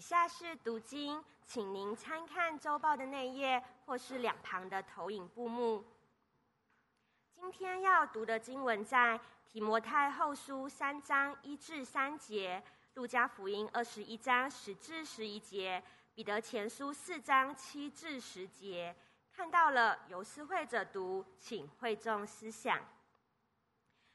以下是读经，请您参看周报的内页或是两旁的投影布幕。今天要读的经文在提摩太后书三章一至三节，路加福音二十一章十至十一节，彼得前书四章七至十节。看到了，由司会者读，请会众思想。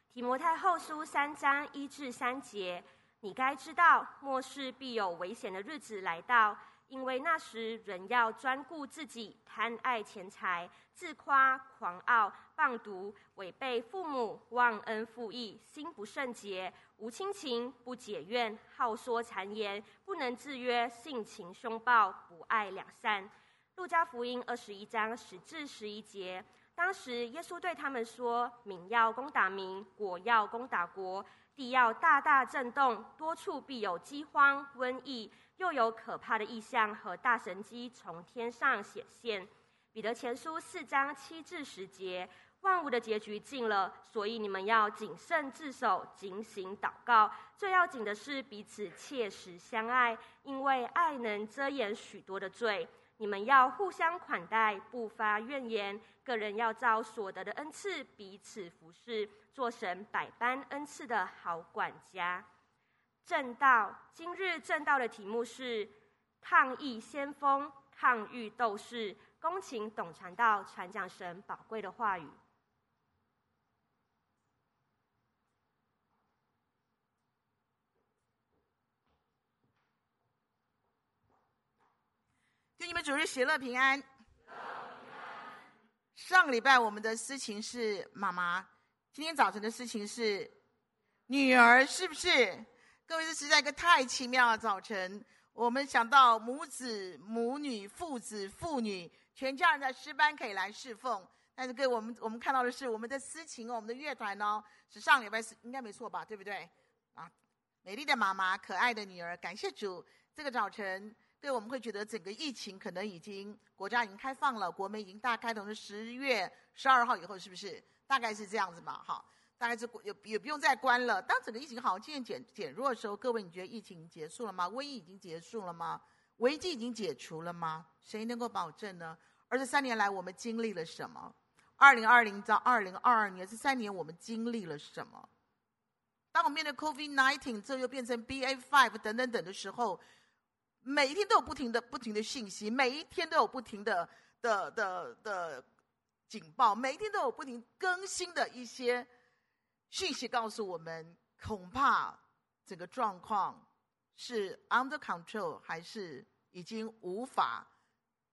提摩太后书三章一至三节，你该知道，末世必有危险的日子来到。因为那时人要专顾自己，贪爱钱财，自夸、狂傲、谤讟，违背父母，忘恩负义，心不圣洁，无亲情，不解怨，好说谗言，不能自约，性情凶暴，不爱两善。路加福音二十一章十至十一节，当时耶稣对他们说：“民要攻打民，国要攻打国，地要大大震动，多处必有饥荒、瘟疫。”又有可怕的异象和大神机从天上显现。彼得前书四章七至十节，万物的结局近了，所以你们要谨慎自守，警醒祷告。最要紧的是彼此切实相爱，因为爱能遮掩许多的罪。你们要互相款待，不发怨言。个人要照所得的恩赐彼此服侍，做神百般恩赐的好管家。正道，今日正道的题目是抗疫先锋，抗御斗士，恭请董传道传讲神宝贵的话语。愿你们主日喜乐平安。上礼拜我们的私情是妈妈，今天早晨的事情是女儿，是不是？各位，这实在一个太奇妙的早晨。我们想到母子、母女、父子、父女，全家人在诗班可以来侍奉。但是，各位，我们我们看到的是我们的司琴，我们的乐团哦，是上礼拜是应该没错吧？对不对？啊，美丽的妈妈，可爱的女儿，感谢主。这个早晨，对，我们会觉得整个疫情可能已经国家已经开放了，国门已经大开，从十月十二号以后，是不是？大概是这样子嘛？好。大概是也也不用再关了。当整个疫情好像渐渐减减弱的时候，各位，你觉得疫情结束了吗？瘟疫已经结束了吗？危机已经解除了吗？谁能够保证呢？而这三年来，我们经历了什么？二零二零到二零二二年这三年，我们经历了什么？当我面对 COVID-19，这又变成 BA five 等等等的时候，每一天都有不停的不停的信息，每一天都有不停的的的的警报，每天都有不停更新的一些。讯息告诉我们，恐怕整个状况是 under control 还是已经无法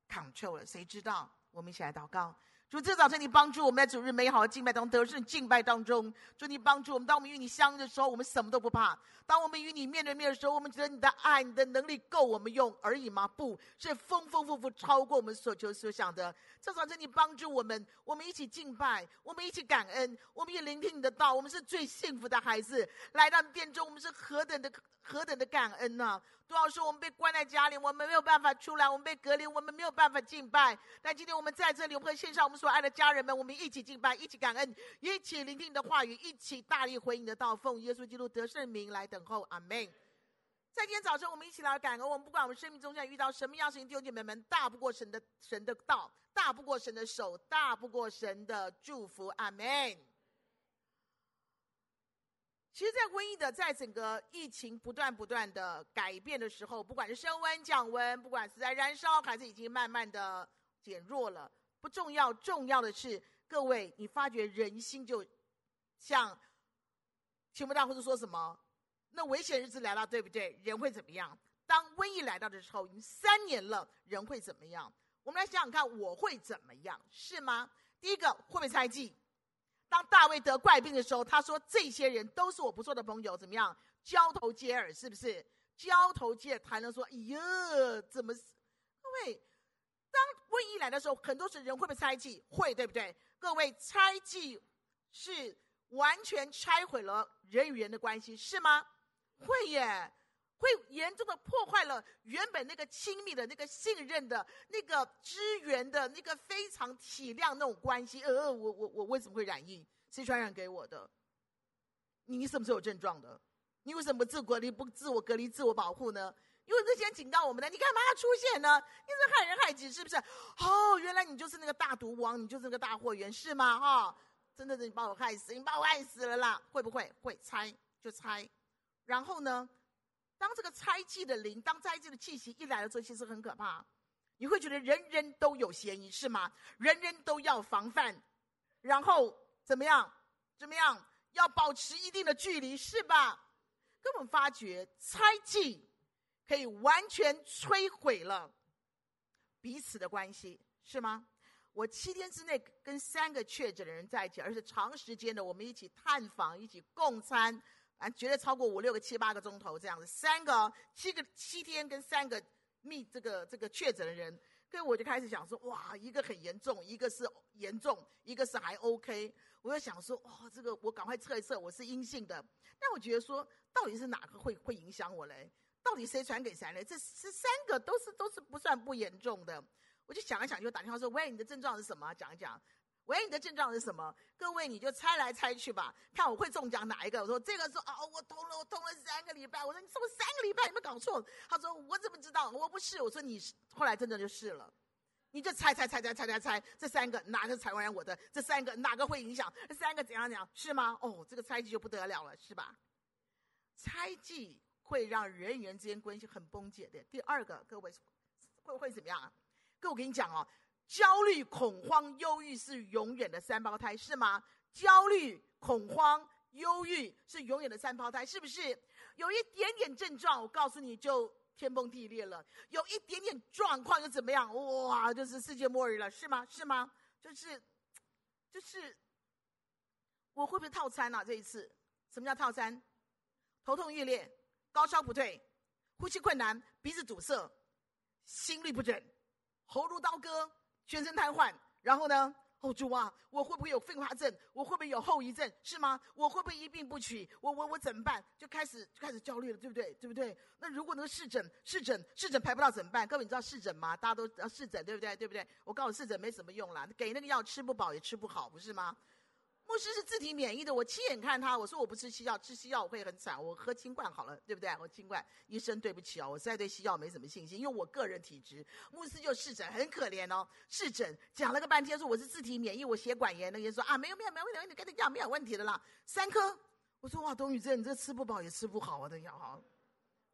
control 了？谁知道？我们一起来祷告。主，这早晨你帮助我们在主日美好的敬拜当中，得胜敬拜当中，主你帮助我们。当我们与你相遇的时候，我们什么都不怕；当我们与你面对面的时候，我们觉得你的爱、你的能力够我们用而已吗？不是丰丰富富，超过我们所求所想的。这早晨你帮助我们，我们一起敬拜，我们一起感恩，我们也聆听你的道。我们是最幸福的孩子，来到殿中，我们是何等的何等的感恩呢、啊？主要是我们被关在家里，我们没有办法出来，我们被隔离，我们没有办法敬拜。但今天我们在这里，我们会献上我们所爱的家人们，我们一起敬拜，一起感恩，一起聆听你的话语，一起大力回应你的道，奉耶稣基督得胜名来等候，阿门。在今天早晨，我们一起来感恩。我们不管我们生命中现在遇到什么样事情，弟兄姐妹们，大不过神的神的道，大不过神的手，大不过神的祝福，阿门。其实，在瘟疫的，在整个疫情不断不断的改变的时候，不管是升温降温，不管是在燃烧还是已经慢慢的减弱了，不重要，重要的是各位，你发觉人心就像听不到或者说什么，那危险日子来了，对不对？人会怎么样？当瘟疫来到的时候，已经三年了，人会怎么样？我们来想想看，我会怎么样？是吗？第一个，会不会猜忌？当大卫得怪病的时候，他说：“这些人都是我不错的朋友，怎么样？交头接耳，是不是？交头接耳，才能说：‘哎呀，怎么？’各位，当瘟疫来的时候，很多时人会不会猜忌？会，对不对？各位，猜忌是完全拆毁了人与人的关系，是吗？会耶。”会严重的破坏了原本那个亲密的、那个信任的、那个支援的、那个非常体谅那种关系。呃，我我我为什么会染疫？谁传染给我的？你什么时候有症状的？你为什么自隔离不自我隔离、自我保护呢？因为之前警告我们的，你干嘛要出现呢？你是害人害己，是不是？哦，原来你就是那个大毒王，你就是那个大祸源，是吗？哈、真的是你把我害死，你把我害死了啦！会不会？会猜就猜。然后呢，当这个猜忌的灵，当猜忌的气息一来的时候，其实很可怕。你会觉得人人都有嫌疑，是吗？人人都要防范，然后怎么样？怎么样？要保持一定的距离，是吧？根本发觉猜忌可以完全摧毁了彼此的关系，是吗？我七天之内跟三个确诊的人在一起，而且长时间的我们一起探访、一起共餐，啊，绝对超过五六个、七八个钟头这样子。三个七个七天跟三个密这个这个确诊的人，跟我就开始想说，哇，一个很严重，一个是严重，一个是还 OK。我就想说，哇，这个我赶快测一测，我是阴性的。但我觉得说，到底是哪个会会影响我嘞？到底谁传给谁嘞？这这三个都是都是不算不严重的。我就想来想，就打电话说：“喂，你的症状是什么？讲一讲。”“喂，你的症状是什么？”各位你就猜来猜去吧，看我会中奖哪一个。我说：“这个说哦，我痛了，我痛了三个礼拜。”我说：“你痛了三个礼拜，有没有搞错？”他说：“我怎么知道？我不是。”我说：“你是。”后来真的就是了。你就猜猜猜猜猜猜猜，这三个哪个传染我的？这三个哪个会影响？这三个怎样讲？是吗？哦，这个猜忌就不得了了，是吧？猜忌会让人与人之间关系很崩解的。第二个，各位会会怎么样？各位我跟你讲哦，焦虑、恐慌、忧郁是永远的三胞胎，是吗？焦虑、恐慌、忧郁是永远的三胞胎，是不是？有一点点症状，我告诉你就。天崩地裂了，有一点点状况又怎么样？哇，就是世界末日了，是吗？是吗？就是，就是，我会不会套餐啊？这一次，什么叫套餐？头痛欲裂，高烧不退，呼吸困难，鼻子堵塞，心律不整，喉咙刀割，全身瘫痪，然后呢？哦，主啊，我会不会有并发症？我会不会有后遗症？是吗？我会不会一病不起？我我我怎么办？就开始就开始焦虑了，对不对？对不对？那如果那个试诊试诊试诊排不到怎么办？各位你知道试诊吗？大家都要视诊，对不对？对不对？我告诉你，视诊没什么用啦，给那个药吃不饱也吃不好，不是吗？牧师是自体免疫的，我亲眼看他，我说我不吃西药，吃西药我会很惨，我喝清冠好了，对不对？我清冠，医生对不起哦，我实在对西药没什么信心，因为我个人体质。牧师就试诊，很可怜哦，试诊讲了个半天，说我是自体免疫，我血管炎，那个人说啊没有没有没有问题，你跟你讲没有问题的啦，三颗，我说哇，董宇正，你这吃不饱也吃不好啊，这药哈，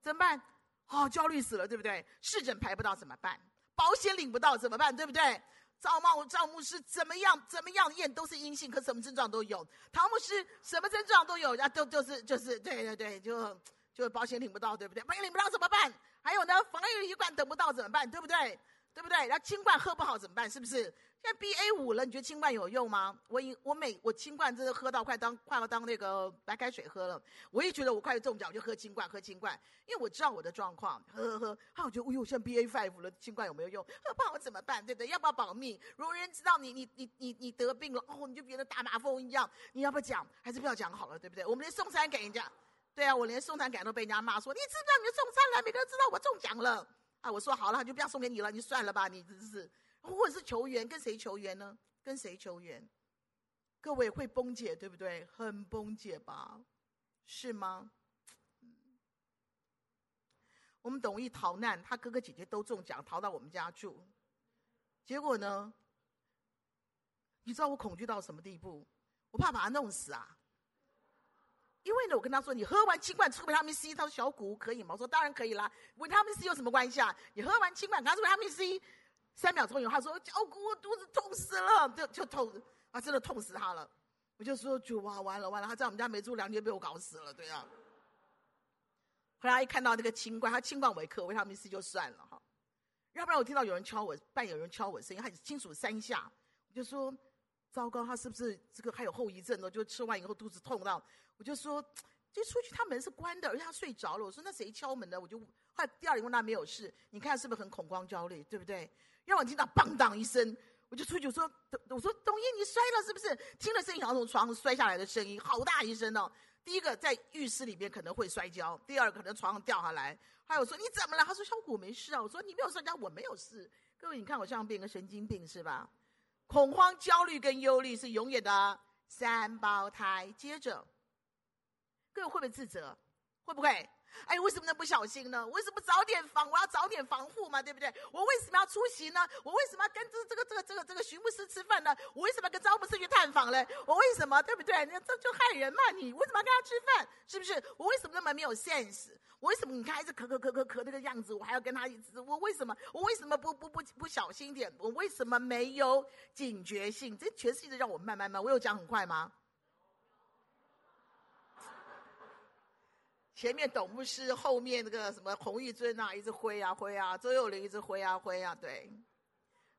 怎么办？哦，焦虑死了，对不对？试诊排不到怎么办？保险领不到怎么办？对不对？赵茂赵牧师怎么样？怎么样验都是阴性，可什么症状都有。唐牧师什么症状都有，啊，都就是就是，对对对，就就保险领不到，对不对？保险领不到怎么办？还有呢，防疫旅馆等不到怎么办？对不对？对不对？然后清冠喝不好怎么办？是不是？现在 B A 五了，你觉得清冠有用吗？我一我每我清冠真的喝到快当快要当那个白开水喝了。我一觉得我快要中奖，我就喝清冠，喝清冠，因为我知道我的状况，喝喝喝。啊，我觉得哎呦，像 B A five 了，清冠有没有用？喝不好我怎么办？对不对？要不要保密？如果人知道你你你你你得病了，哦，你就变得大麻风一样，你要不要讲？还是不要讲好了，对不对？我们连送餐给人家，对啊，我连送餐给都被人家骂说，你知不知道你送餐了？每个人知道我中奖了啊！我说好了，就不要送给你了，你算了吧，你真是。或者是求援，跟谁求援呢？跟谁求援？各位会崩解，对不对？很崩解吧？是吗？我们董毅逃难，他哥哥姐姐都中奖，逃到我们家住。结果呢？你知道我恐惧到什么地步？我怕把他弄死啊！因为呢，我跟他说：“你喝完清罐吃维他命 C，他说小谷可以吗？”我说：“当然可以啦，维他命 C 有什么关系啊？你喝完清罐，他说维他命 C。”三秒钟以后，他说：“脚骨，我肚子痛死了，就就痛，啊，真的痛死他了。”我就说：“主啊，完了完了，他在我们家没住两天，被我搞死了，对啊。”后来一看到那个清冠，他清冠维克维他命 C 就算了哈，要不然我听到有人敲我，半夜有人敲我声音，他清楚三下，我就说：“糟糕，他是不是这个还有后遗症呢？就吃完以后肚子痛到。”我就说：“就出去，他门是关的，而且他睡着了。”我说：“那谁敲门的？”我就后来第二天问他没有事，你看是不是很恐慌焦虑，对不对？让我听到“砰当”一声，我就出去说：“我说董一，你摔了是不是？”听了声音，好像从床上摔下来的声音，好大一声哦。第一个在浴室里面可能会摔跤，第二个可能床上掉下来。还有说你怎么了？他说小谷没事啊。我说你没有摔跤，我没有事。各位，你看我像变个神经病是吧？恐慌、焦虑跟忧虑是永远的三胞胎。接着，各位会不会自责？会不会？哎，为什么那么不小心呢？为什么早点防？我要早点防护嘛，对不对？我为什么要出席呢？我为什么要跟这这个这个这个这个徐牧师吃饭呢？我为什么要跟张牧师去探访呢？我为什么对不对？那这就害人嘛！你为什么要跟他吃饭？是不是？我为什么那么没有 sense？我为什么你看一直咳咳咳咳咳那个样子，我还要跟他一直？我为什么？我为什么不不不不小心点？我为什么没有警觉性？这全是一直让我慢慢慢。我有讲很快吗？前面董牧师，后面那个什么洪玉尊啊，一直挥啊挥啊，周幼玲一直挥啊挥啊，对。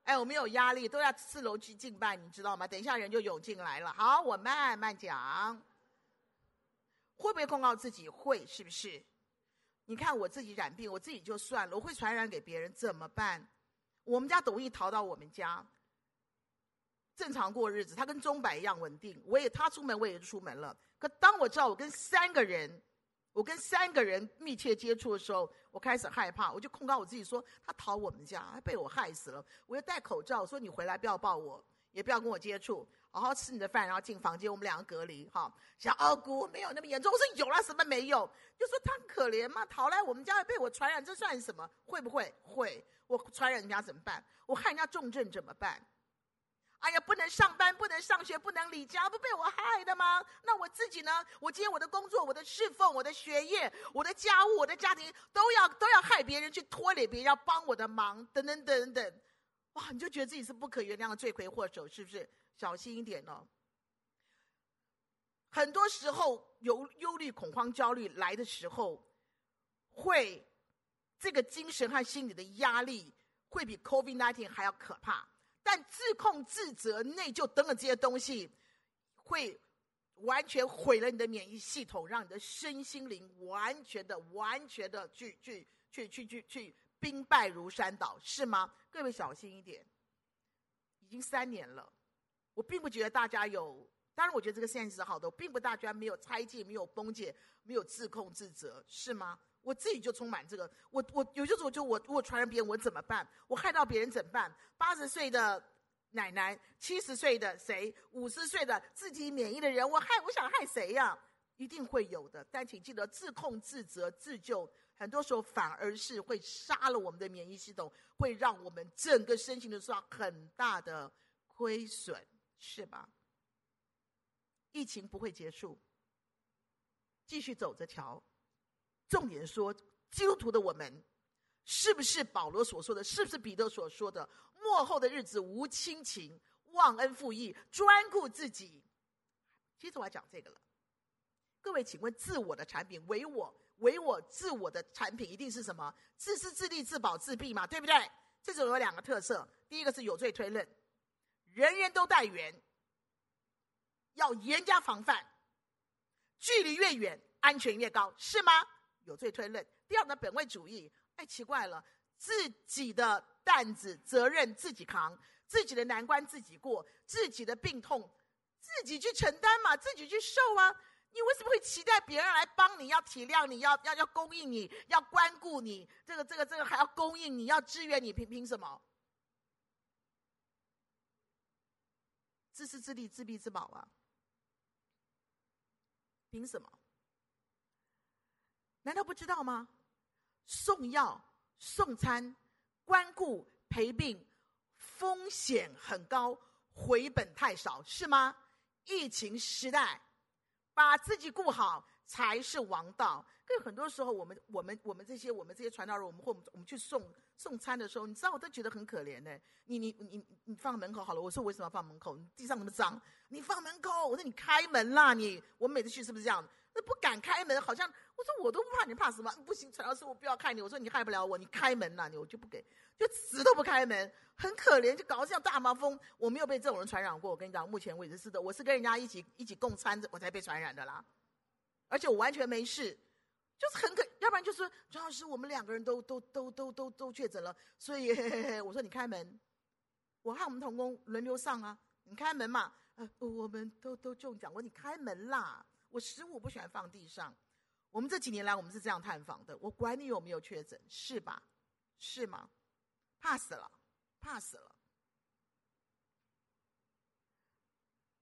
哎，我没有压力，都要四楼去敬拜，你知道吗？等一下人就涌进来了。好，我慢慢讲。会不会控告自己？会，是不是？你看我自己染病，我自己就算了，我会传染给别人怎么办？我们家董毅逃到我们家，正常过日子，他跟钟摆一样稳定。我也他出门，我也出门了。可当我知道我跟三个人。我跟三个人密切接触的时候，我开始害怕，我就控告我自己说，他逃我们家，他被我害死了。我要戴口罩，说你回来不要抱我，也不要跟我接触，好好吃你的饭，然后进房间，我们两个隔离。哈，小二姑没有那么严重，我说有了什么没有？就说他可怜嘛，逃来我们家被我传染，这算什么？会不会？会，我传染人家怎么办？我害人家重症怎么办？哎呀，不能上班，不能上学，不能离家，不被我害的吗？那我自己呢？我今天我的工作，我的侍奉，我的学业，我的家务，我的家庭，都要都要害别人，去拖累别人，要帮我的忙，等等等等。哇，你就觉得自己是不可原谅的罪魁祸首，是不是？小心一点哦。很多时候，有忧虑、恐慌、焦虑来的时候，会这个精神和心理的压力会比 COVID-19 还要可怕。但自控、自责、内疚等等这些东西，会完全毁了你的免疫系统，让你的身心灵完全的、完全的去、去、去、去、去、去兵败如山倒，是吗？各位小心一点。已经三年了，我并不觉得大家有，当然我觉得这个现实是好的，我并不大家没有猜忌、没有崩解、没有自控、自责，是吗？我自己就充满这个，我我有些时候就我我传染别人我怎么办？我害到别人怎么办？八十岁的奶奶，七十岁的谁，五十岁的自己免疫的人，我害我想害谁呀？一定会有的。但请记得自控、自责、自救，很多时候反而是会杀了我们的免疫系统，会让我们整个身心都受到很大的亏损，是吧？疫情不会结束，继续走着瞧。重点说，基督徒的我们，是不是保罗所说的？是不是彼得所说的？末后的日子无亲情，忘恩负义，专顾自己。接着我要讲这个了。各位，请问，自我的产品，唯我，唯我，自我的产品一定是什么？自私自利、自保自闭嘛，对不对？这种有两个特色：第一个是有罪推论，人人都带原，要严加防范，距离越远，安全越高，是吗？有罪推论。第二呢本位主义，哎，奇怪了，自己的担子责任自己扛，自己的难关自己过，自己的病痛自己去承担嘛，自己去受啊。你为什么会期待别人来帮你？要体谅你，要要要供应你，要关顾你，这个这个这个还要供应你，要支援你，凭凭什么？自私自利，自闭自保啊？凭什么？难道不知道吗？送药、送餐、关顾、陪病，风险很高，回本太少，是吗？疫情时代，把自己顾好才是王道。可是很多时候，我们、我们、我们这些、我们这些传道人，我们或我们去送送餐的时候，你知道，我都觉得很可怜呢。你、你、你、你放门口好了。我说为什么要放门口？地上那么脏，你放门口。我说你开门啦，你。我们每次去是不是这样？那不敢开门，好像我说我都不怕你，怕什么？不行，传道师我不要看你。我说你害不了我，你开门呐，你我就不给，就死都不开门，很可怜，就搞得像大麻风。我没有被这种人传染过，我跟你讲，目前为止是的，我是跟人家一起一起共餐，我才被传染的啦，而且我完全没事，就是很可，要不然就是传道师我们两个人都都都都都都确诊了，所以嘿嘿嘿我说你开门，我和我们同工轮流上啊，你开门嘛，呃，我们都都中奖，我说你开门啦。我食物不喜欢放地上。我们这几年来，我们是这样探访的。我管你有没有确诊，是吧？是吗？怕死了，怕死了。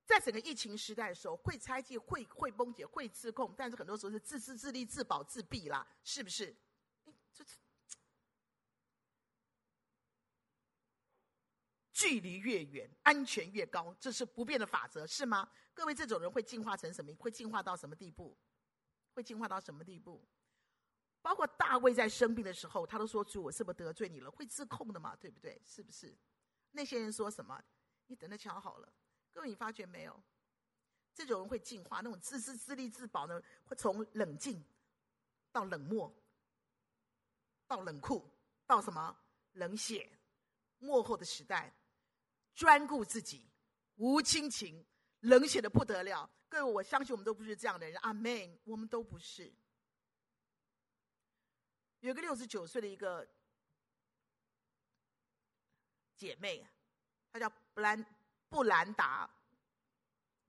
在整个疫情时代的时候，会猜忌、会会崩解、会自控，但是很多时候是自私自利、自保自闭啦，是不是？这这距离越远，安全越高，这是不变的法则，是吗？各位，这种人会进化成什么？会进化到什么地步？会进化到什么地步？包括大卫在生病的时候，他都说：“主，我是不是得罪你了？”会自控的嘛？对不对？是不是？那些人说什么？你等着瞧好了。各位，你发觉没有？这种人会进化，那种自私自利、自保呢，会从冷静到冷漠，到冷酷，到什么冷血、幕后的时代，专顾自己，无亲情，冷血的不得了。各位，我相信我们都不是这样的人。阿门，我们都不是。有个六十九岁的一个姐妹，她叫布兰。布兰达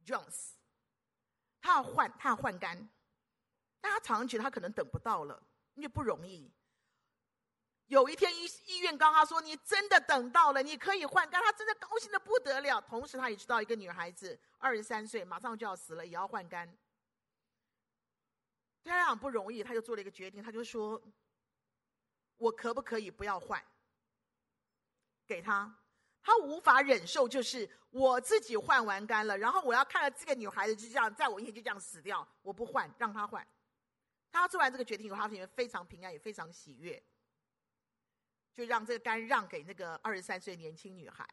· Jones，她要换，她要换肝，但她常常觉得她可能等不到了，因为不容易。有一天医医院告诉他说：“你真的等到了，你可以换肝。”他真的高兴的不得了。同时，他也知道一个女孩子二十三岁，马上就要死了，也要换肝。对他俩不容易，他就做了一个决定，他就说：“我可不可以不要换？给他。”他无法忍受，就是我自己换完肝了，然后我要看到这个女孩子就这样在我面前就这样死掉，我不换，让她换。他做完这个决定以后，他里面非常平安，也非常喜悦，就让这个肝让给那个二十三岁年轻女孩。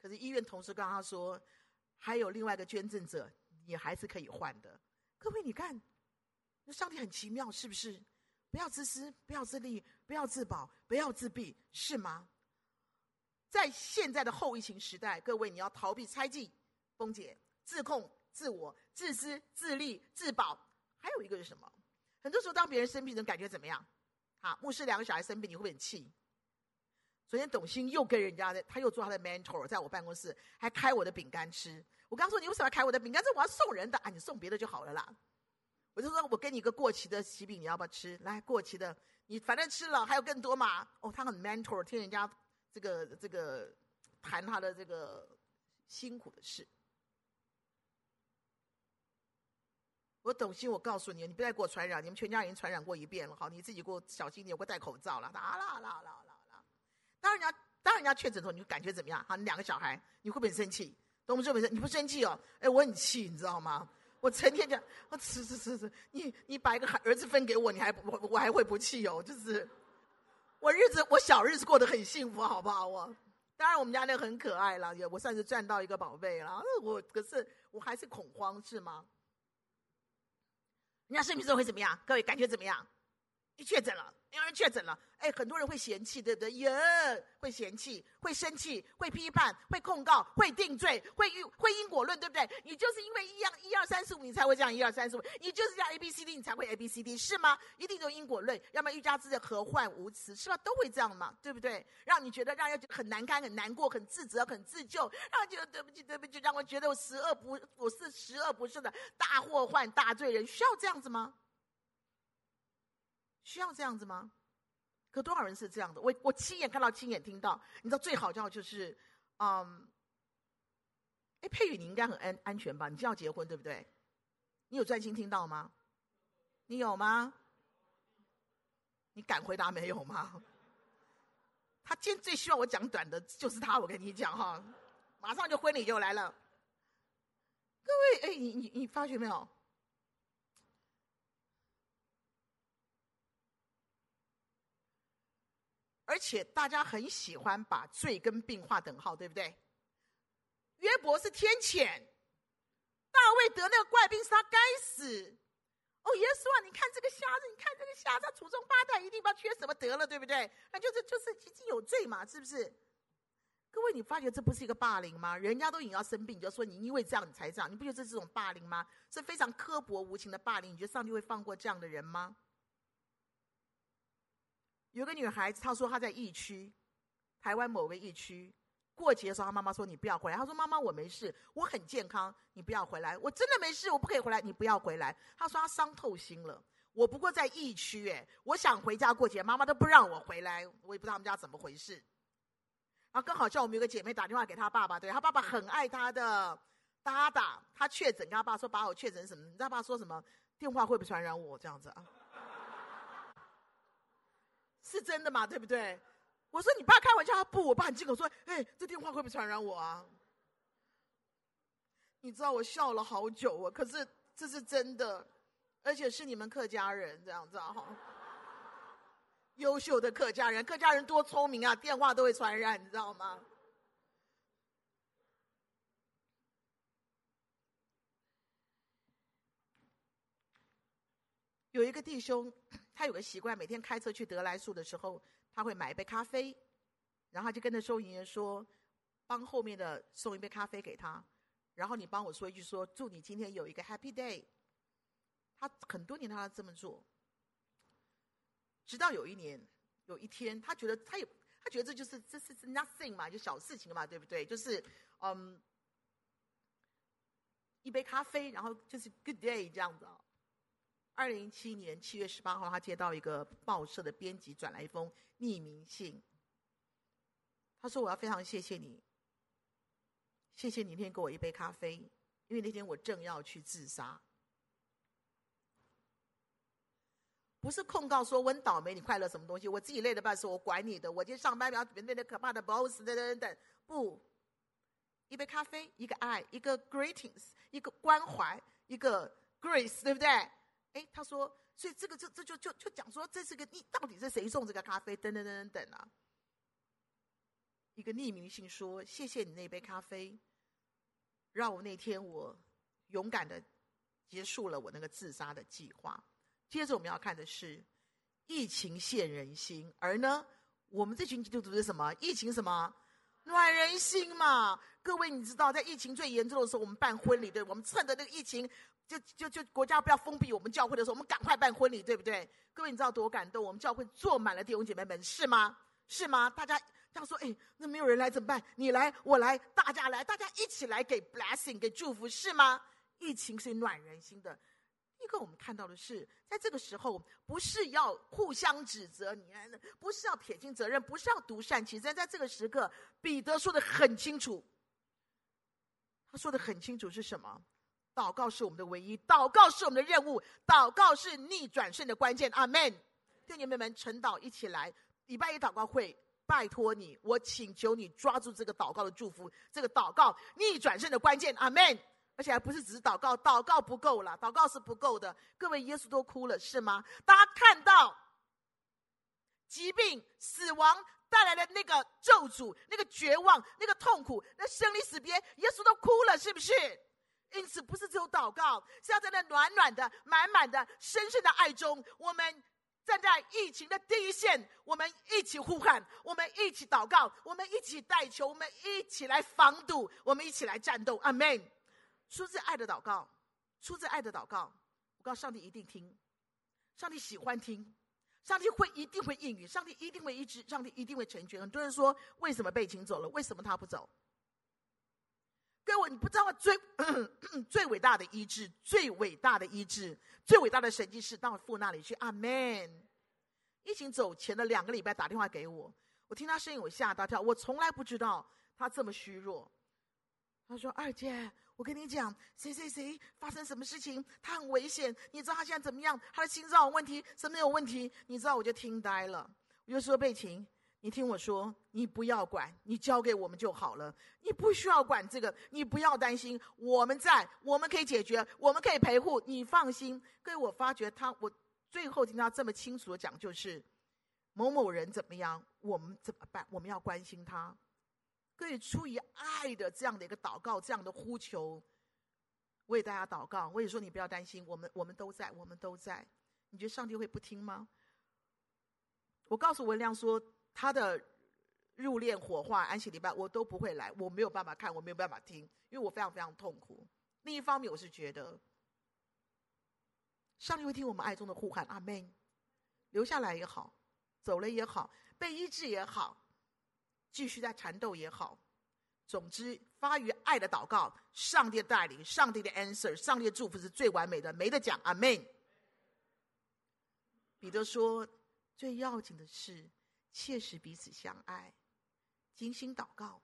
可是医院同时跟他说，还有另外一个捐赠者，你还是可以换的。各位，你看，那上帝很奇妙，是不是？不要自私，不要自利，不要自保，不要自闭，是吗？在现在的后疫情时代，各位，你要逃避猜忌、崩解、自控、自我、自私、自利、自保，还有一个是什么？很多时候，当别人生病，你感觉怎么样？好，牧师两个小孩生病，你会不会很气？昨天董卿又跟人家的，他又做他的 mentor，在我办公室还开我的饼干吃。我刚说你为什么要开我的饼干？这我要送人的啊，你送别的就好了啦。我就说我给你一个过期的喜饼，你要不要吃？来，过期的，你反正吃了还有更多嘛。哦，他很 mentor，听人家。这个这个谈他的这个辛苦的事，我董卿，我告诉你，你不再给我传染，你们全家已经传染过一遍了，好，你自己给我小心点，我戴口罩了，啦啦啦啦啦啦。当人家当人家确诊之后，你就感觉怎么样？好，你两个小孩，你会不会很生气？董事长，你不生气哦？哎，我很气，你知道吗？我成天讲，我吃吃吃吃，你你把一个儿子分给我，你还我我还会不气哦？就是。我日子，我小日子过得很幸福，好不好？我当然，我们家那个很可爱了，也我算是赚到一个宝贝了。我可是我还是恐慌，是吗？人家生病之后会怎么样？各位感觉怎么样？你确诊了。有人确诊了，哎，很多人会嫌弃，对不对？耶，会嫌弃，会生气，会批判，会控告，会定罪，会会因果论，对不对？你就是因为一样一二三四五，你才会这样一二三四五，你就是这样 A B C D，你才会 A B C D，是吗？一定有因果论，要么欲加之罪，何患无辞，是吧？都会这样嘛，对不对？让你觉得让人很难堪、很难过、很自责、很自救，让人觉得对不起、对不起，让我觉得我十恶不我是十恶不赦的大祸患、大罪人，需要这样子吗？需要这样子吗？可多少人是这样的？我我亲眼看到，亲眼听到。你知道最好叫就是，嗯，哎，佩宇，你应该很安安全吧？你就要结婚，对不对？你有专心听到吗？你有吗？你敢回答没有吗？他今天最希望我讲短的就是他，我跟你讲哈，马上就婚礼就来了。各位，哎，你你你发觉没有？而且大家很喜欢把罪跟病划等号，对不对？约伯是天谴，大卫得那个怪病是他该死。哦，耶稣啊，你看这个瞎子，你看这个瞎子，他祖宗八代一定不缺什么得了，对不对？那就是就是已经有罪嘛，是不是？各位，你发觉这不是一个霸凌吗？人家都已经要生病，你就说你因为这样你才这样，你不觉得这是这种霸凌吗？是非常刻薄无情的霸凌。你觉得上帝会放过这样的人吗？有个女孩子，她说她在疫区，台湾某个疫区，过节的时候，她妈妈说你不要回来。她说妈妈我没事，我很健康，你不要回来。我真的没事，我不可以回来，你不要回来。她说她伤透心了。我不过在疫区，哎，我想回家过节，妈妈都不让我回来，我也不知道他们家怎么回事。然后刚好叫我们有个姐妹打电话给她爸爸，对，她爸爸很爱她的，搭档，她确诊，跟她爸说把我确诊什么？你知道爸说什么？电话会不会传染我？这样子啊？是真的嘛？对不对？我说你爸开玩笑，他不，我爸很惊恐说：“哎，这电话会不会传染我啊？”你知道我笑了好久啊，可是这是真的，而且是你们客家人这样子哈。优秀的客家人，客家人多聪明啊，电话都会传染，你知道吗？有一个弟兄，他有个习惯，每天开车去得来速的时候，他会买一杯咖啡，然后就跟着收银员说：“帮后面的送一杯咖啡给他，然后你帮我说一句说，祝你今天有一个 Happy Day。”他很多年他都这么做，直到有一年，有一天，他觉得他有，他觉得这就是这是 nothing 嘛，就小事情嘛，对不对？就是嗯，一杯咖啡，然后就是 Good Day 这样子。二零一七年七月十八号，他接到一个报社的编辑转来一封匿名信。他说：“我要非常谢谢你，谢谢你那天给我一杯咖啡，因为那天我正要去自杀。不是控告说我倒霉，你快乐什么东西？我自己累的半死，我管你的！我今天上班要面对那可怕的 boss 等等等等。不，一杯咖啡，一个爱，一个 greetings，一个关怀，一个 grace，对不对？”哎，他说，所以这个就这就就就讲说，这是个你到底是谁送这个咖啡？等等等等等啊！一个匿名信说：“谢谢你那杯咖啡，让我那天我勇敢的结束了我那个自杀的计划。”接着我们要看的是疫情现人心，而呢，我们这群基督徒是什么？疫情什么？暖人心嘛！各位，你知道在疫情最严重的时候，我们办婚礼，对，我们趁着那个疫情。就就就国家不要封闭我们教会的时候，我们赶快办婚礼，对不对？各位，你知道多感动？我们教会坐满了弟兄姐妹们，是吗？是吗？大家这样说，哎，那没有人来怎么办？你来，我来，大家来，大家一起来给 blessing，给祝福，是吗？疫情是暖人心的。一个我们看到的是，在这个时候，不是要互相指责你，不是要撇清责任，不是要独善其身。在这个时刻，彼得说的很清楚，他说的很清楚是什么？祷告是我们的唯一，祷告是我们的任务，祷告是逆转胜的关键。阿门！弟兄姐妹们，晨祷一起来，礼拜一祷告会，拜托你，我请求你抓住这个祷告的祝福，这个祷告逆转胜的关键。阿门！而且还不是只是祷告，祷告不够了，祷告是不够的。各位，耶稣都哭了，是吗？大家看到疾病、死亡带来的那个咒诅、那个绝望、那个痛苦、那生离死别，耶稣都哭了，是不是？因此，不是只有祷告，是要在那暖暖的、满满的、深深的爱中，我们站在疫情的第一线，我们一起呼喊，我们一起祷告，我们一起代求，我们一起来防堵，我们一起来战斗。阿门。出自爱的祷告，出自爱的祷告，我告上帝一定听，上帝喜欢听，上帝会一定会应允，上帝一定会一直，上帝一定会成全。很多人说，为什么被请走了？为什么他不走？各位，你不知道最 最伟大的医治，最伟大的医治，最伟大的神迹是到父那里去。阿门。疫情走前的两个礼拜打电话给我，我听他声音，我吓大跳。我从来不知道他这么虚弱。他说：“二姐，我跟你讲，谁谁谁发生什么事情，他很危险。你知道他现在怎么样？他的心脏有问题，什么有问题？你知道？”我就听呆了。我就说：“贝琴。”你听我说，你不要管，你交给我们就好了。你不需要管这个，你不要担心，我们在，我们可以解决，我们可以陪护，你放心。各位，我发觉他，我最后听他这么清楚的讲，就是某某人怎么样，我们怎么办？我们要关心他。各位，出于爱的这样的一个祷告，这样的呼求，为大家祷告。我也说，你不要担心，我们我们都在，我们都在。你觉得上帝会不听吗？我告诉文亮说。他的入殓火化安息礼拜我都不会来，我没有办法看，我没有办法听，因为我非常非常痛苦。另一方面，我是觉得上帝会听我们爱中的呼喊，阿门。留下来也好，走了也好，被医治也好，继续在缠斗也好，总之发于爱的祷告，上帝的带领，上帝的 answer，上帝的祝福是最完美的，没得讲，阿门。彼得说，最要紧的是。切实彼此相爱，精心祷告。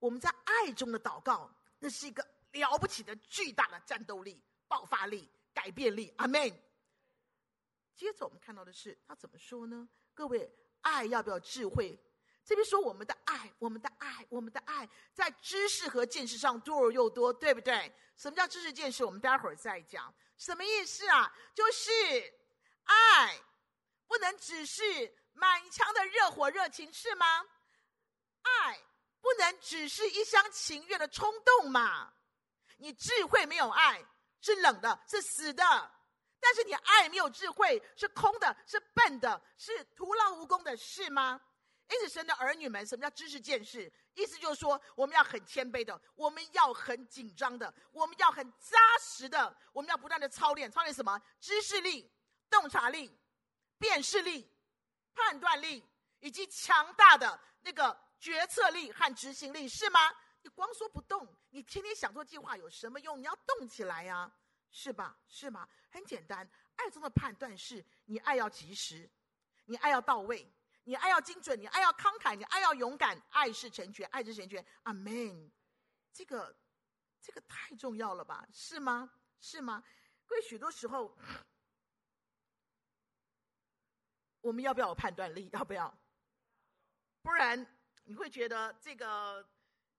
我们在爱中的祷告，那是一个了不起的巨大的战斗力、爆发力、改变力。阿门。接着我们看到的是他怎么说呢？各位，爱要不要智慧？这边说我们的爱，我们的爱，我们的爱，在知识和见识上多而又多，对不对？什么叫知识见识？我们待会儿再讲。什么意思啊？就是爱不能只是满腔的热火热情，是吗？爱不能只是一厢情愿的冲动嘛？你智慧没有爱是冷的，是死的；但是你爱没有智慧是空的，是笨的，是徒劳无功的，是吗？因此，神的儿女们，什么叫知识见识？意思就是说，我们要很谦卑的，我们要很紧张的，我们要很扎实的，我们要不断的操练，操练什么？知识力、洞察力、辨识力、判断力，以及强大的那个决策力和执行力，是吗？你光说不动，你天天想做计划有什么用？你要动起来呀，是吧？是吗？很简单，爱中的判断是你爱要及时，你爱要到位。你爱要精准，你爱要慷慨，你爱要勇敢，爱是成全，爱是成全。阿门。这个，这个太重要了吧？是吗？是吗？因为，许多时候，我们要不要有判断力？要不要？不然你会觉得这个，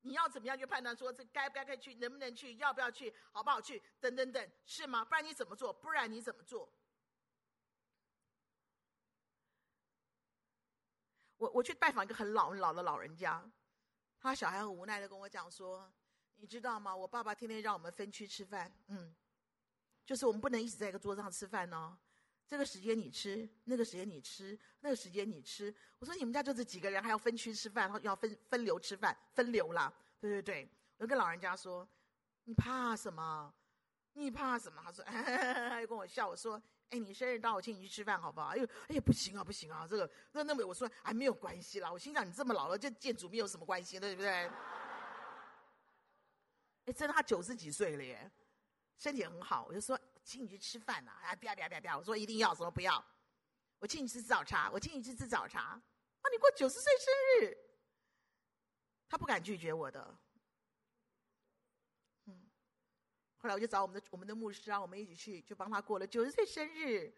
你要怎么样去判断说这该不该去，能不能去，要不要去，好不好去，等等等，是吗？不然你怎么做？不然你怎么做？我我去拜访一个很老很老的老人家，他小孩很无奈的跟我讲说：“你知道吗？我爸爸天天让我们分区吃饭，嗯，就是我们不能一起在一个桌上吃饭哦。这个时间你吃，那个时间你吃，那个时间你吃。我说你们家就这几个人，还要分区吃饭，然后要分分流吃饭，分流啦。对对对，我就跟老人家说：你怕什么？你怕什么？他说，哈哈哈，他就跟我笑，我说。”哎，你生日到，我请你去吃饭，好不好？哎呦，哎呀，不行啊，不行啊，这个那那么，我说哎，没有关系啦。我心想，你这么老了，这见主没有什么关系，对不对？哎，真的，他九十几岁了耶，身体很好。我就说，请你去吃饭呐！啊，不要不要不要不要！我说一定要，什么不要？我请你吃早茶，我请你去吃早茶。啊，你过九十岁生日，他不敢拒绝我的。嗯后来我就找我们的我们的牧师啊，我们一起去，就帮他过了九十岁生日。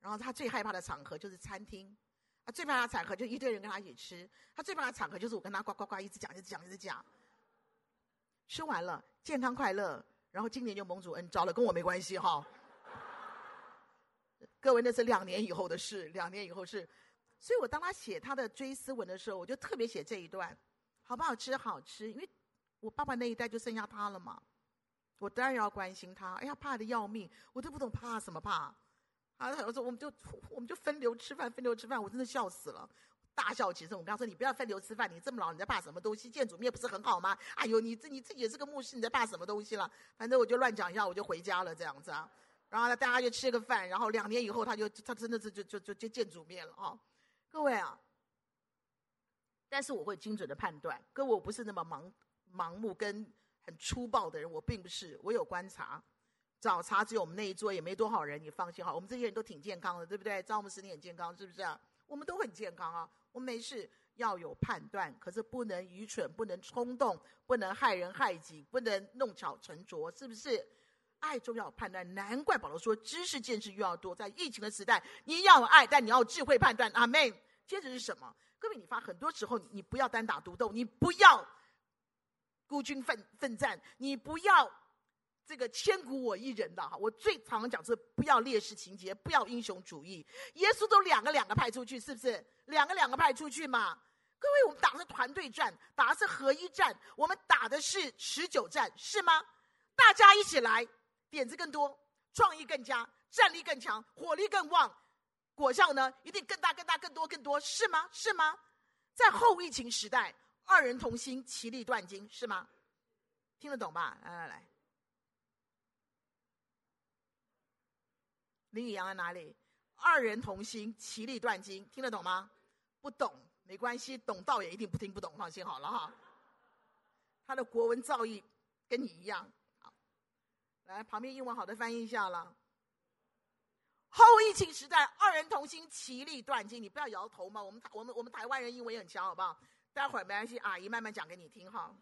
然后他最害怕的场合就是餐厅，他最怕的场合就一堆人跟他一起吃。他最怕的场合就是我跟他呱呱呱一直讲，一直讲，一直讲。吃完了，健康快乐。然后今年就蒙主恩招了，跟我没关系哈、各位，那是两年以后的事，两年以后是。所以我当他写他的追思文的时候，我就特别写这一段，好不好吃？好吃，因为我爸爸那一代就剩下他了嘛。我当然要关心他，哎呀，怕的要命，我都不懂怕什么怕。啊，我说我们就我们就分流吃饭，分流吃饭，我真的笑死了，大笑起身。我跟他说，你不要分流吃饭，你这么老，你在怕什么东西？见主面不是很好吗？哎呦，你这你自己也是个牧师，你在怕什么东西了？反正我就乱讲一下，我就回家了这样子啊。然后呢，大家就吃个饭，然后两年以后，他就他真的是就就就就见主面了啊。各位啊，但是我会精准的判断，各位我不是那么盲盲目跟。很粗暴的人，我并不是。我有观察，早茶只有我们那一桌，也没多少人。你放心哈，我们这些人都挺健康的，对不对？张牧师你很健康，是不是啊？我们都很健康啊，我们没事。要有判断，可是不能愚蠢，不能冲动，不能害人害己，不能弄巧成拙，是不是？爱中要有判断，难怪保罗说知识见识又要多。在疫情的时代，你要有爱，但你要智慧判断。阿门。接着是什么？各位，你发很多时候你不要单打独斗，你不要。孤军奋奋战，你不要这个千古我一人的哈。我最常讲是不要烈士情节，不要英雄主义。耶稣都两个两个派出去，是不是？两个两个派出去嘛。各位，我们打的是团队战，打的是合一战，我们打的是持久战，是吗？大家一起来，点子更多，创意更佳，战力更强，火力更旺，果效呢一定更大、更大、更多、更多，是吗？是吗？在后疫情时代。二人同心，其利断金，是吗？听得懂吧？来来来，林宇阳在哪里？二人同心，其利断金，听得懂吗？不懂没关系，懂到也一定不听不懂，放心好了哈。他的国文造诣跟你一样。好，来旁边英文好的翻译一下了。后疫情时代，二人同心，其利断金，你不要摇头嘛。我们我们我们台湾人英文也很强，好不好？待会儿没关系，阿姨慢慢讲给你听哈。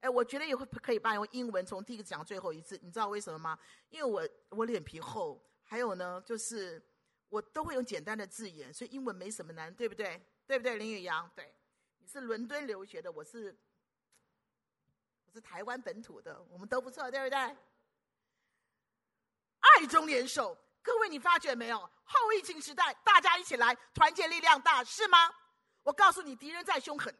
哎，我觉得也会可以把用英文从第一个讲最后一次，你知道为什么吗？因为我我脸皮厚，还有呢，就是我都会用简单的字眼，所以英文没什么难，对不对？对不对，林宇阳？对，你是伦敦留学的，我是我是台湾本土的，我们都不错，对不对？爱中联手，各位你发觉没有？后疫情时代，大家一起来，团结力量大，是吗？我告诉你，敌人再凶狠，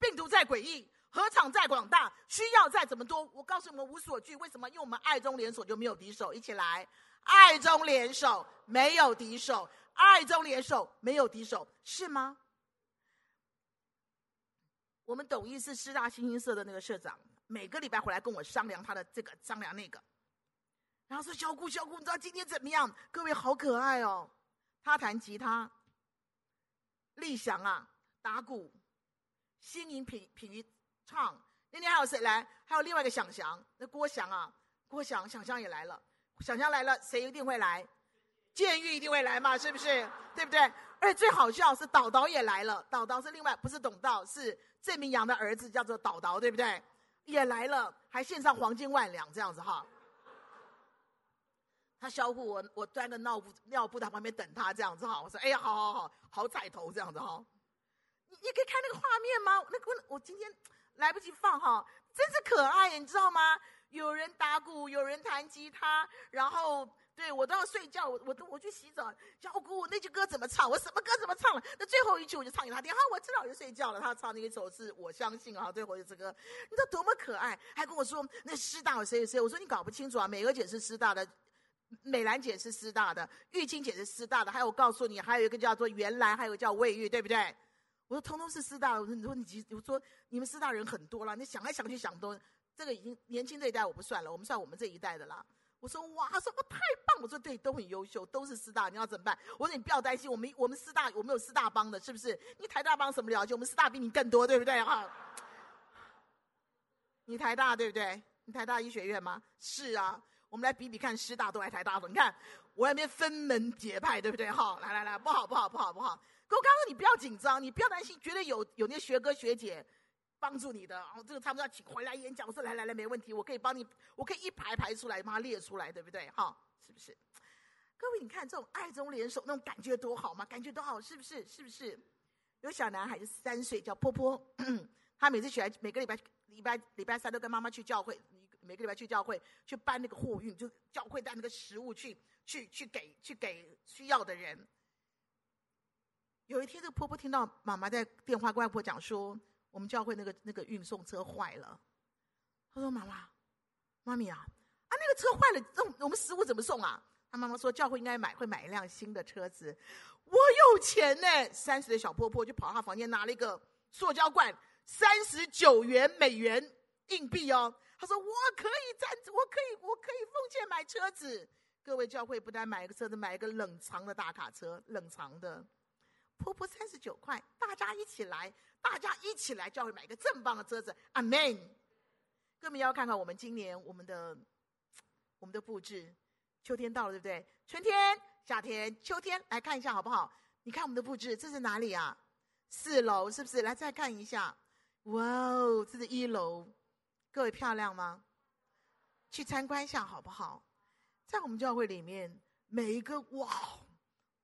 病毒再诡异。何场再广大，需要再怎么多，我告诉你们无所惧。为什么？因为我们爱中联手就没有敌手。一起来，爱中联手没有敌手，爱中联手没有敌手，是吗？我们董医是师大新兴社的那个社长，每个礼拜回来跟我商量他的这个，商量那个。然后说：“小姑，小姑，你知道今天怎么样？各位好可爱哦，他弹吉他，立翔啊打鼓，新颖品品于。”唱，那天还有谁来？还有另外一个想翔，那郭翔啊，郭翔，想翔也来了。想翔来了，谁一定会来？建玉一定会来嘛，是不是？对不对？而且最好笑是导导也来了，导导是另外不是董道，是郑明阳的儿子，叫做导导，对不对？也来了，还献上黄金万两这样子哈。他销户我，我端个尿布尿布在旁边等他这样子哈。我说哎呀，好好好，好彩头这样子哈。你你可以看那个画面吗？那个我今天。来不及放哈，真是可爱，你知道吗？有人打鼓，有人弹吉他，然后对我都要睡觉，我我都我去洗澡。小姑那句歌怎么唱？我什么歌怎么唱了？那最后一句我就唱给他听。哈，我知道我就睡觉了。他唱那一首是我相信啊，最后一首歌，你知道多么可爱？还跟我说那师大有谁谁谁？我说你搞不清楚啊，美娥姐是师大的，美兰姐是师大的，玉清姐是师大的，还有我告诉你，还有一个叫做袁兰，还有个叫魏玉，对不对？我说通通是师大，我说你说你，我说你们师大人很多了，你想来想去想多，这个已经年轻这一代我不算了，我们算我们这一代的啦。我说哇，他说我太棒，我说对，都很优秀，都是师大，你要怎么办？我说你不要担心，我们我们师大我们有师大帮的，是不是？你台大帮什么了解？我们师大比你更多，对不对？哈，你台大对不对？你台大医学院吗？是啊，我们来比比看，师大都还台大的，你看我那边分门结派，对不对？哈，来来来，不好不好不好不好。可我刚刚你不要紧张，你不要担心，绝对有有那些学哥学姐帮助你的。然后这个他们要请回来演讲，我说来来来，没问题，我可以帮你，我可以一排排出来，把它列出来，对不对？哈，是不是？各位，你看这种爱中联手那种感觉多好吗？感觉多好，是不是？是不是？有小男孩，就三岁，叫波波，他每次起来，每个礼拜礼拜礼拜三都跟妈妈去教会，每个礼拜去教会去搬那个货运，就教会带那个食物去去去给去给需要的人。有一天，这个婆婆听到妈妈在电话跟外婆讲说，我们教会那个那个运送车坏了。她说：“妈妈，妈咪啊，啊那个车坏了，那我们食物怎么送啊？”她妈妈说：“教会应该买，会买一辆新的车子。”我有钱呢，三十的小婆婆就跑到她房间拿了一个塑胶罐，三十九元美元硬币哦。她说：“我可以赞，我可以，我可以奉献买车子。”各位教会不但买一个车子，买一个冷藏的大卡车，冷藏的。婆婆三十九块，大家一起来，大家一起来，教会买一个这么棒的车子，阿门。各位要看看我们今年我们的我们的布置，秋天到了，对不对？春天、夏天、秋天，来看一下好不好？你看我们的布置，这是哪里啊？四楼是不是？来再看一下，哇哦，这是一楼，各位漂亮吗？去参观一下好不好？在我们教会里面，每一个哇，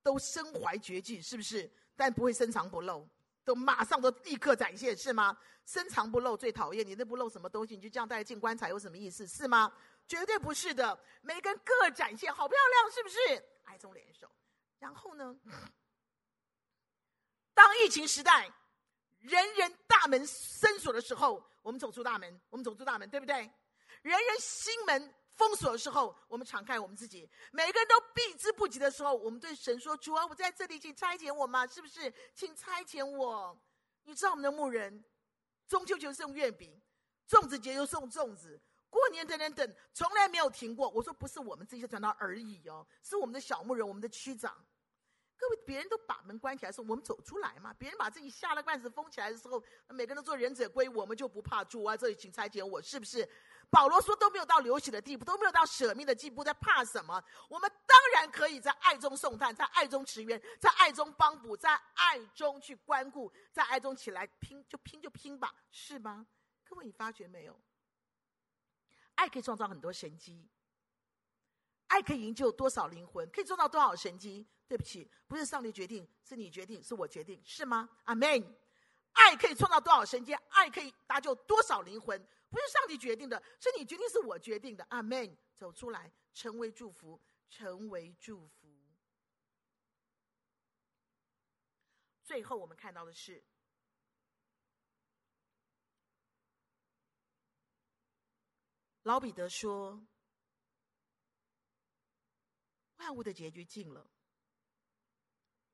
都身怀绝技，是不是？但不会深藏不露，都马上都立刻展现，是吗？深藏不露最讨厌，你那不露什么东西，你就这样带进棺材有什么意思，是吗？绝对不是的，每个人各展现，好漂亮，是不是？爱中联手，然后呢？当疫情时代，人人大门深锁的时候，我们走出大门，我们走出大门，对不对？人人心门。封锁的时候，我们敞开我们自己；每个人都避之不及的时候，我们对神说：“主啊，我在这里，请差遣我嘛？是不是？请差遣我。”你知道我们的牧人，中秋节送月饼，粽子节又送粽子，过年等等等，从来没有停过。我说不是我们这些传道而已哦，是我们的小牧人，我们的区长。各位，别人都把门关起来的时候，我们走出来嘛。别人把自己下了罐子封起来的时候，每个人都做忍者龟，我们就不怕。主啊，这里请差遣我，是不是？保罗说都没有到流血的地步，都没有到舍命的地步，在怕什么？我们当然可以在爱中送炭，在爱中驰援，在爱中帮补，在爱中去关顾，在爱中起来拼就拼就拼吧，是吗？各位，你发觉没有？爱可以创造很多神迹，爱可以营救多少灵魂，可以做到多少神迹？对不起，不是上帝决定，是你决定，是我决定，是吗？阿门。爱可以创造多少神迹？爱可以搭救多少灵魂？不是上帝决定的，是你决定，是我决定的。阿门。走出来，成为祝福，成为祝福。最后，我们看到的是。老彼得说：“万物的结局尽了，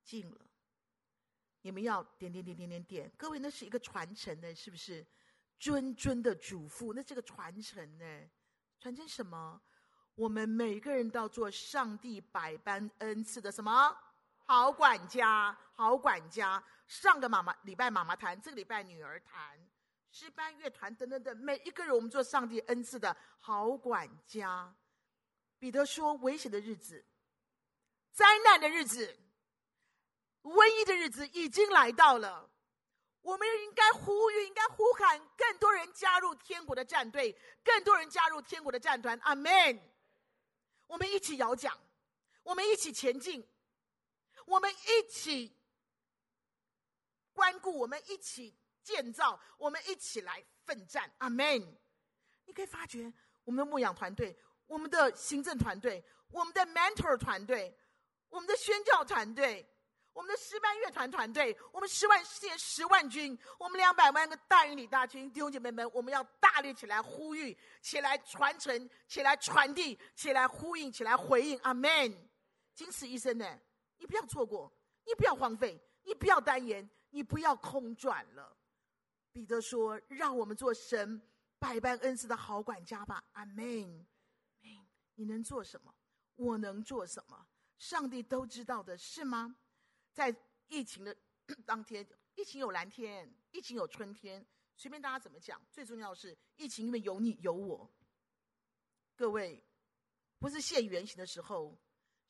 尽了。你们要点点点点点点。各位，那是一个传承的，是不是？谆谆的嘱咐，那是个传承呢。传承什么？我们每个人都要做上帝百般恩赐的什么好管家？好管家。上个妈妈礼拜妈妈谈，这个礼拜女儿谈。”诗班乐团等等等，每一个人，我们做上帝恩赐的好管家。彼得说：“危险的日子、灾难的日子、瘟疫的日子已经来到了。我们应该呼吁，应该呼喊，更多人加入天国的战队，更多人加入天国的战团。阿门！我们一起摇桨，我们一起前进，我们一起关顾，我们一起。”建造，我们一起来奋战，阿门。你可以发觉，我们的牧养团队、我们的行政团队、我们的 mentor 团队、我们的宣教团队、我们的诗班乐团团队、我们十万世界十万军、我们两百万个大营里大军弟兄姐妹们，我们要大力起来呼吁，起来传承，起来传递，起来呼应，起来回应，阿门。仅此一生呢，你不要错过，你不要荒废，你不要单言，你不要空转了。彼得说：“让我们做神百般恩赐的好管家吧。”阿门。你能做什么？我能做什么？上帝都知道的，是吗？在疫情的 当天，疫情有蓝天，疫情有春天，随便大家怎么讲。最重要的是，疫情因为有你有我。各位，不是现原形的时候，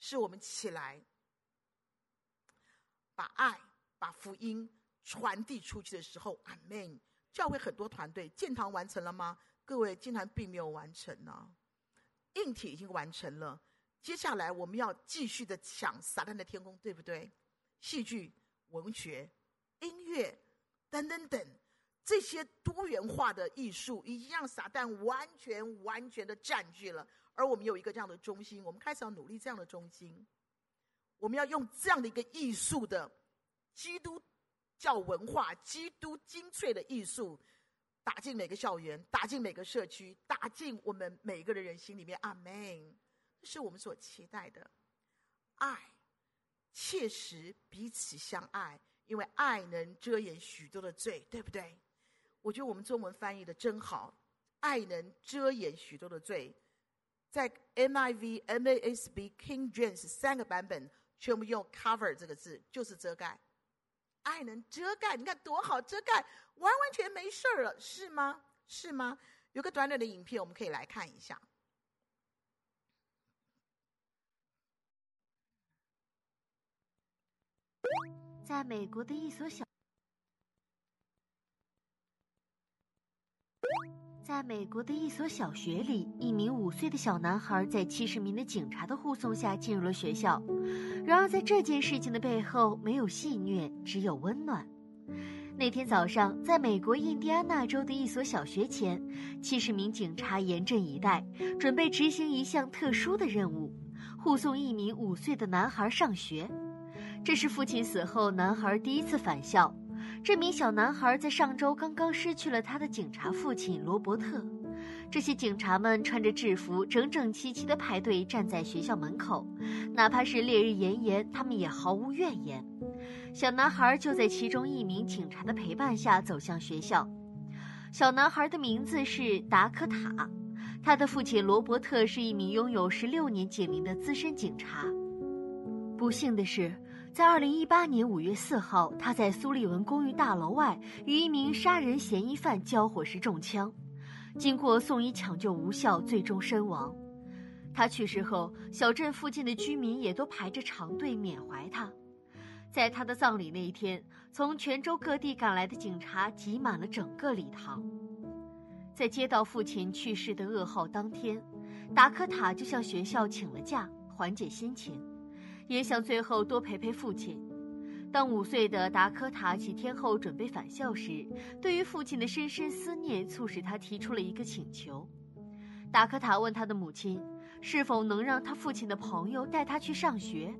是我们起来，把爱，把福音。传递出去的时候，阿门。教会很多团队建堂完成了吗？各位，建堂并没有完成呢。硬体已经完成了，接下来我们要继续的抢撒旦的天空，对不对？戏剧、文学、音乐等等等，这些多元化的艺术已经让撒旦完全完全的占据了。而我们有一个这样的中心，我们开始要努力这样的中心。我们要用这样的一个艺术的基督。教文化，基督精粹的艺术，打进每个校园，打进每个社区，打进我们每个人人心里面。阿门，这是我们所期待的。爱，切实彼此相爱，因为爱能遮掩许多的罪，对不对？我觉得我们中文翻译的真好，爱能遮掩许多的罪。在 NIV、NASB、King James 三个版本，全部用 cover 这个字，就是遮盖。爱能遮盖，你看多好，遮盖完完全没事儿了，是吗？是吗？有个短短的影片，我们可以来看一下。在美国的一所小。在美国的一所小学里，一名五岁的小男孩在七十名的警察的护送下进入了学校。然而，在这件事情的背后，没有戏虐，只有温暖。那天早上，在美国印第安纳州的一所小学前，七十名警察严阵以待，准备执行一项特殊的任务——护送一名五岁的男孩上学。这是父亲死后男孩第一次返校。这名小男孩在上周刚刚失去了他的警察父亲罗伯特。这些警察们穿着制服，整整齐齐地排队站在学校门口，哪怕是烈日炎炎，他们也毫无怨言。小男孩就在其中一名警察的陪伴下走向学校。小男孩的名字是达科塔，他的父亲罗伯特是一名拥有十六年警龄的资深警察。不幸的是，在二零一八年五月四号，他在苏利文公寓大楼外与一名杀人嫌疑犯交火时中枪，经过送医抢救无效，最终身亡。他去世后，小镇附近的居民也都排着长队缅怀他。在他的葬礼那一天，从泉州各地赶来的警察挤满了整个礼堂。在接到父亲去世的噩耗当天，达科塔就向学校请了假，缓解心情，也想最后多陪陪父亲。当五岁的达科塔几天后准备返校时，对于父亲的深深思念促使他提出了一个请求。达科塔问他的母亲，是否能让他父亲的朋友带他去上学，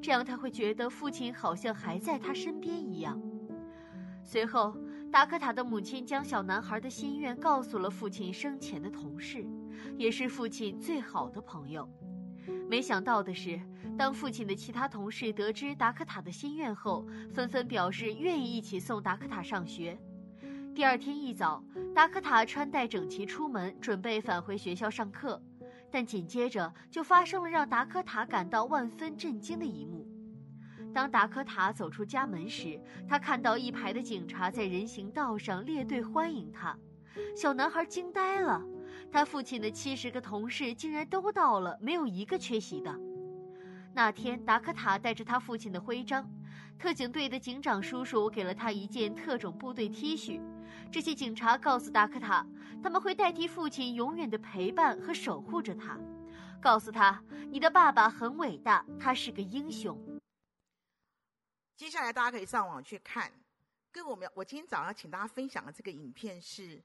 这样他会觉得父亲好像还在他身边一样。随后，达科塔的母亲将小男孩的心愿告诉了父亲生前的同事，也是父亲最好的朋友。没想到的是，当父亲的其他同事得知达科塔的心愿后，纷纷表示愿意一起送达科塔上学。第二天一早，达科塔穿戴整齐出门，准备返回学校上课，但紧接着就发生了让达科塔感到万分震惊的一幕。当达科塔走出家门时，他看到一排的警察在人行道上列队欢迎他，小男孩惊呆了。他父亲的七十个同事竟然都到了，没有一个缺席的。那天，达科塔带着他父亲的徽章，特警队的警长叔叔给了他一件特种部队 T 恤。这些警察告诉达科塔，他们会代替父亲永远的陪伴和守护着他，告诉他，你的爸爸很伟大，他是个英雄。接下来大家可以上网去看，跟我们我今天早上请大家分享的这个影片是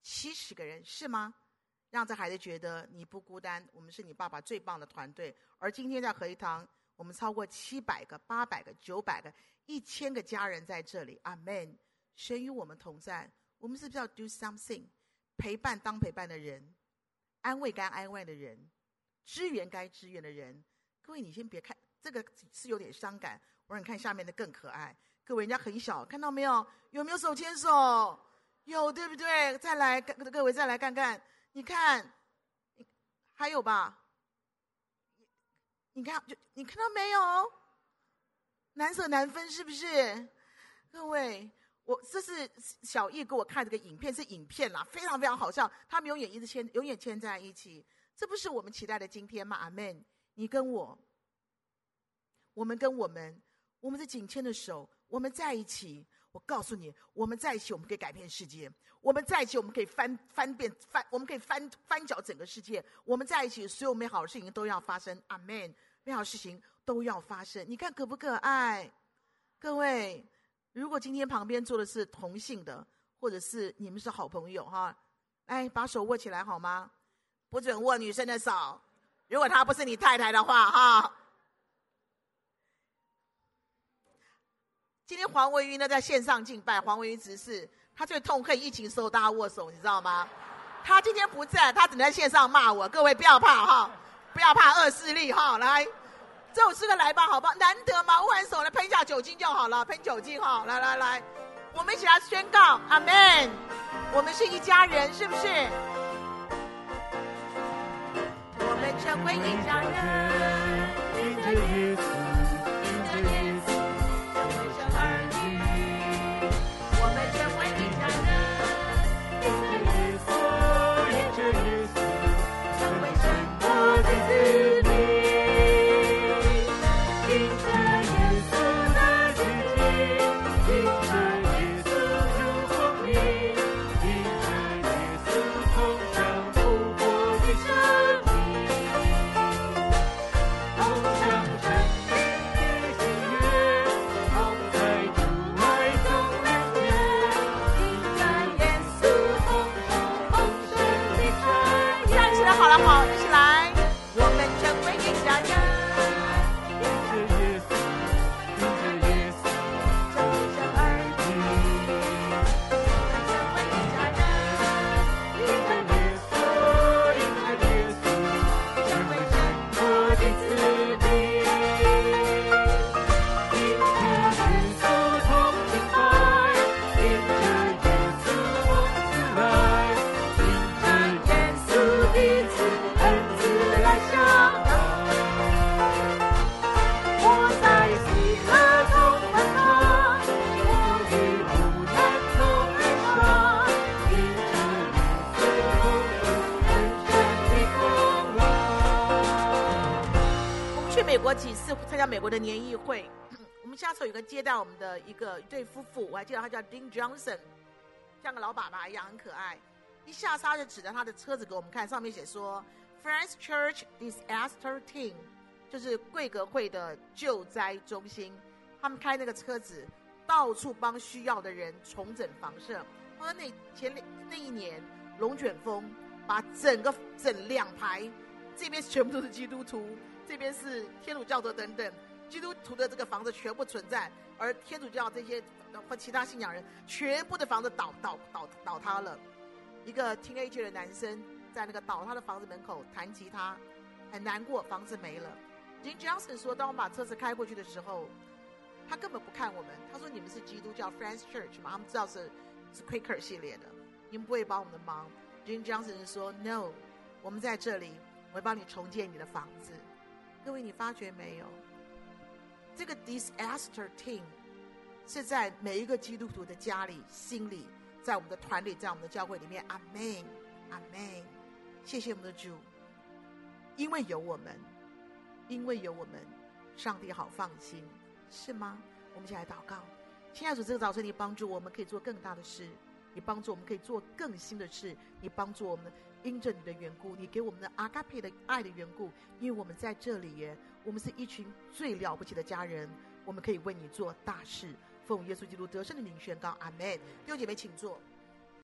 七十个人，是吗？让这孩子觉得你不孤单，我们是你爸爸最棒的团队。而今天在合一堂，我们超过七百个、八百个、九百个、一千个家人在这里。阿门。神与我们同在，我们是不是要 do something？陪伴当陪伴的人，安慰该安慰的人，支援该支援的人。各位，你先别看这个是有点伤感，我让你看下面的更可爱。各位，人家很小，看到没有？有没有手牵手？有，对不对？再来，各位再来看看。你看，还有吧？你看，就你看到没有？难舍难分，是不是？各位，我这是小易给我看这个影片，是影片啦，非常非常好笑。他们永远一直牵，永远牵在一起。这不是我们期待的今天吗？阿门。你跟我，我们跟我们，我们是紧牵的手，我们在一起。我告诉你，我们在一起，我们可以改变世界。我们在一起，我们可以翻翻遍翻，我们可以翻翻搅整个世界。我们在一起，所有美好的事情都要发生。阿门！美好的事情都要发生。你看可不可爱？各位，如果今天旁边坐的是同性的，或者是你们是好朋友哈，来把手握起来好吗？不准握女生的手。如果她不是你太太的话哈。今天黄维瑜呢在线上敬拜，黄维瑜执事。他最痛恨疫情时候大家握手，你知道吗？他今天不在，他只能在线上骂我。各位不要怕哈，不要怕恶势力哈。来，这首诗歌来吧，好不好？难得嘛，握完手来喷一下酒精就好了，喷酒精哈。来来来，我们一起来宣告，阿门。我们是一家人，是不是？我们成为一家人。的年谊会，我们下次有个接待我们的一个一对夫妇，我还记得他叫 Dean Johnson，像个老爸爸一样，很可爱。一下车就指着他的车子给我们看，上面写说 Friends Church Disaster Team，就是贵格会的救灾中心。他们开那个车子，到处帮需要的人重整房舍。他说那前那一年龙卷风把整个整两排，这边全部都是基督徒，这边是天主教的等等。基督徒的这个房子全部存在，而天主教这些或其他信仰人，全部的房子倒倒倒倒塌了。一个 teenage 的男生在那个倒塌的房子门口弹吉他，很难过，房子没了。Jim Johnson 说，当我们把车子开过去的时候，他根本不看我们。他说：“你们是基督教 Friends Church 嘛？他们知道是是 Quaker 系列的，你们不会帮我们的忙。”Jim Johnson 说：“No，我们在这里，我会帮你重建你的房子。”各位，你发觉没有？这个 disaster team 是在每一个基督徒的家里、心里，在我们的团里，在我们的教会里面。阿门，阿门。谢谢我们的主，因为有我们，因为有我们，上帝好放心，是吗？我们一起来祷告。亲爱的主，这个早晨你帮助我们可以做更大的事，你帮助我们可以做更新的事，你帮助我们因着你的缘故，你给我们的阿嘎佩的爱的缘故，因为我们在这里耶。我们是一群最了不起的家人，我们可以为你做大事。奉耶稣基督得胜的名宣告，阿门。弟兄姐妹，请坐。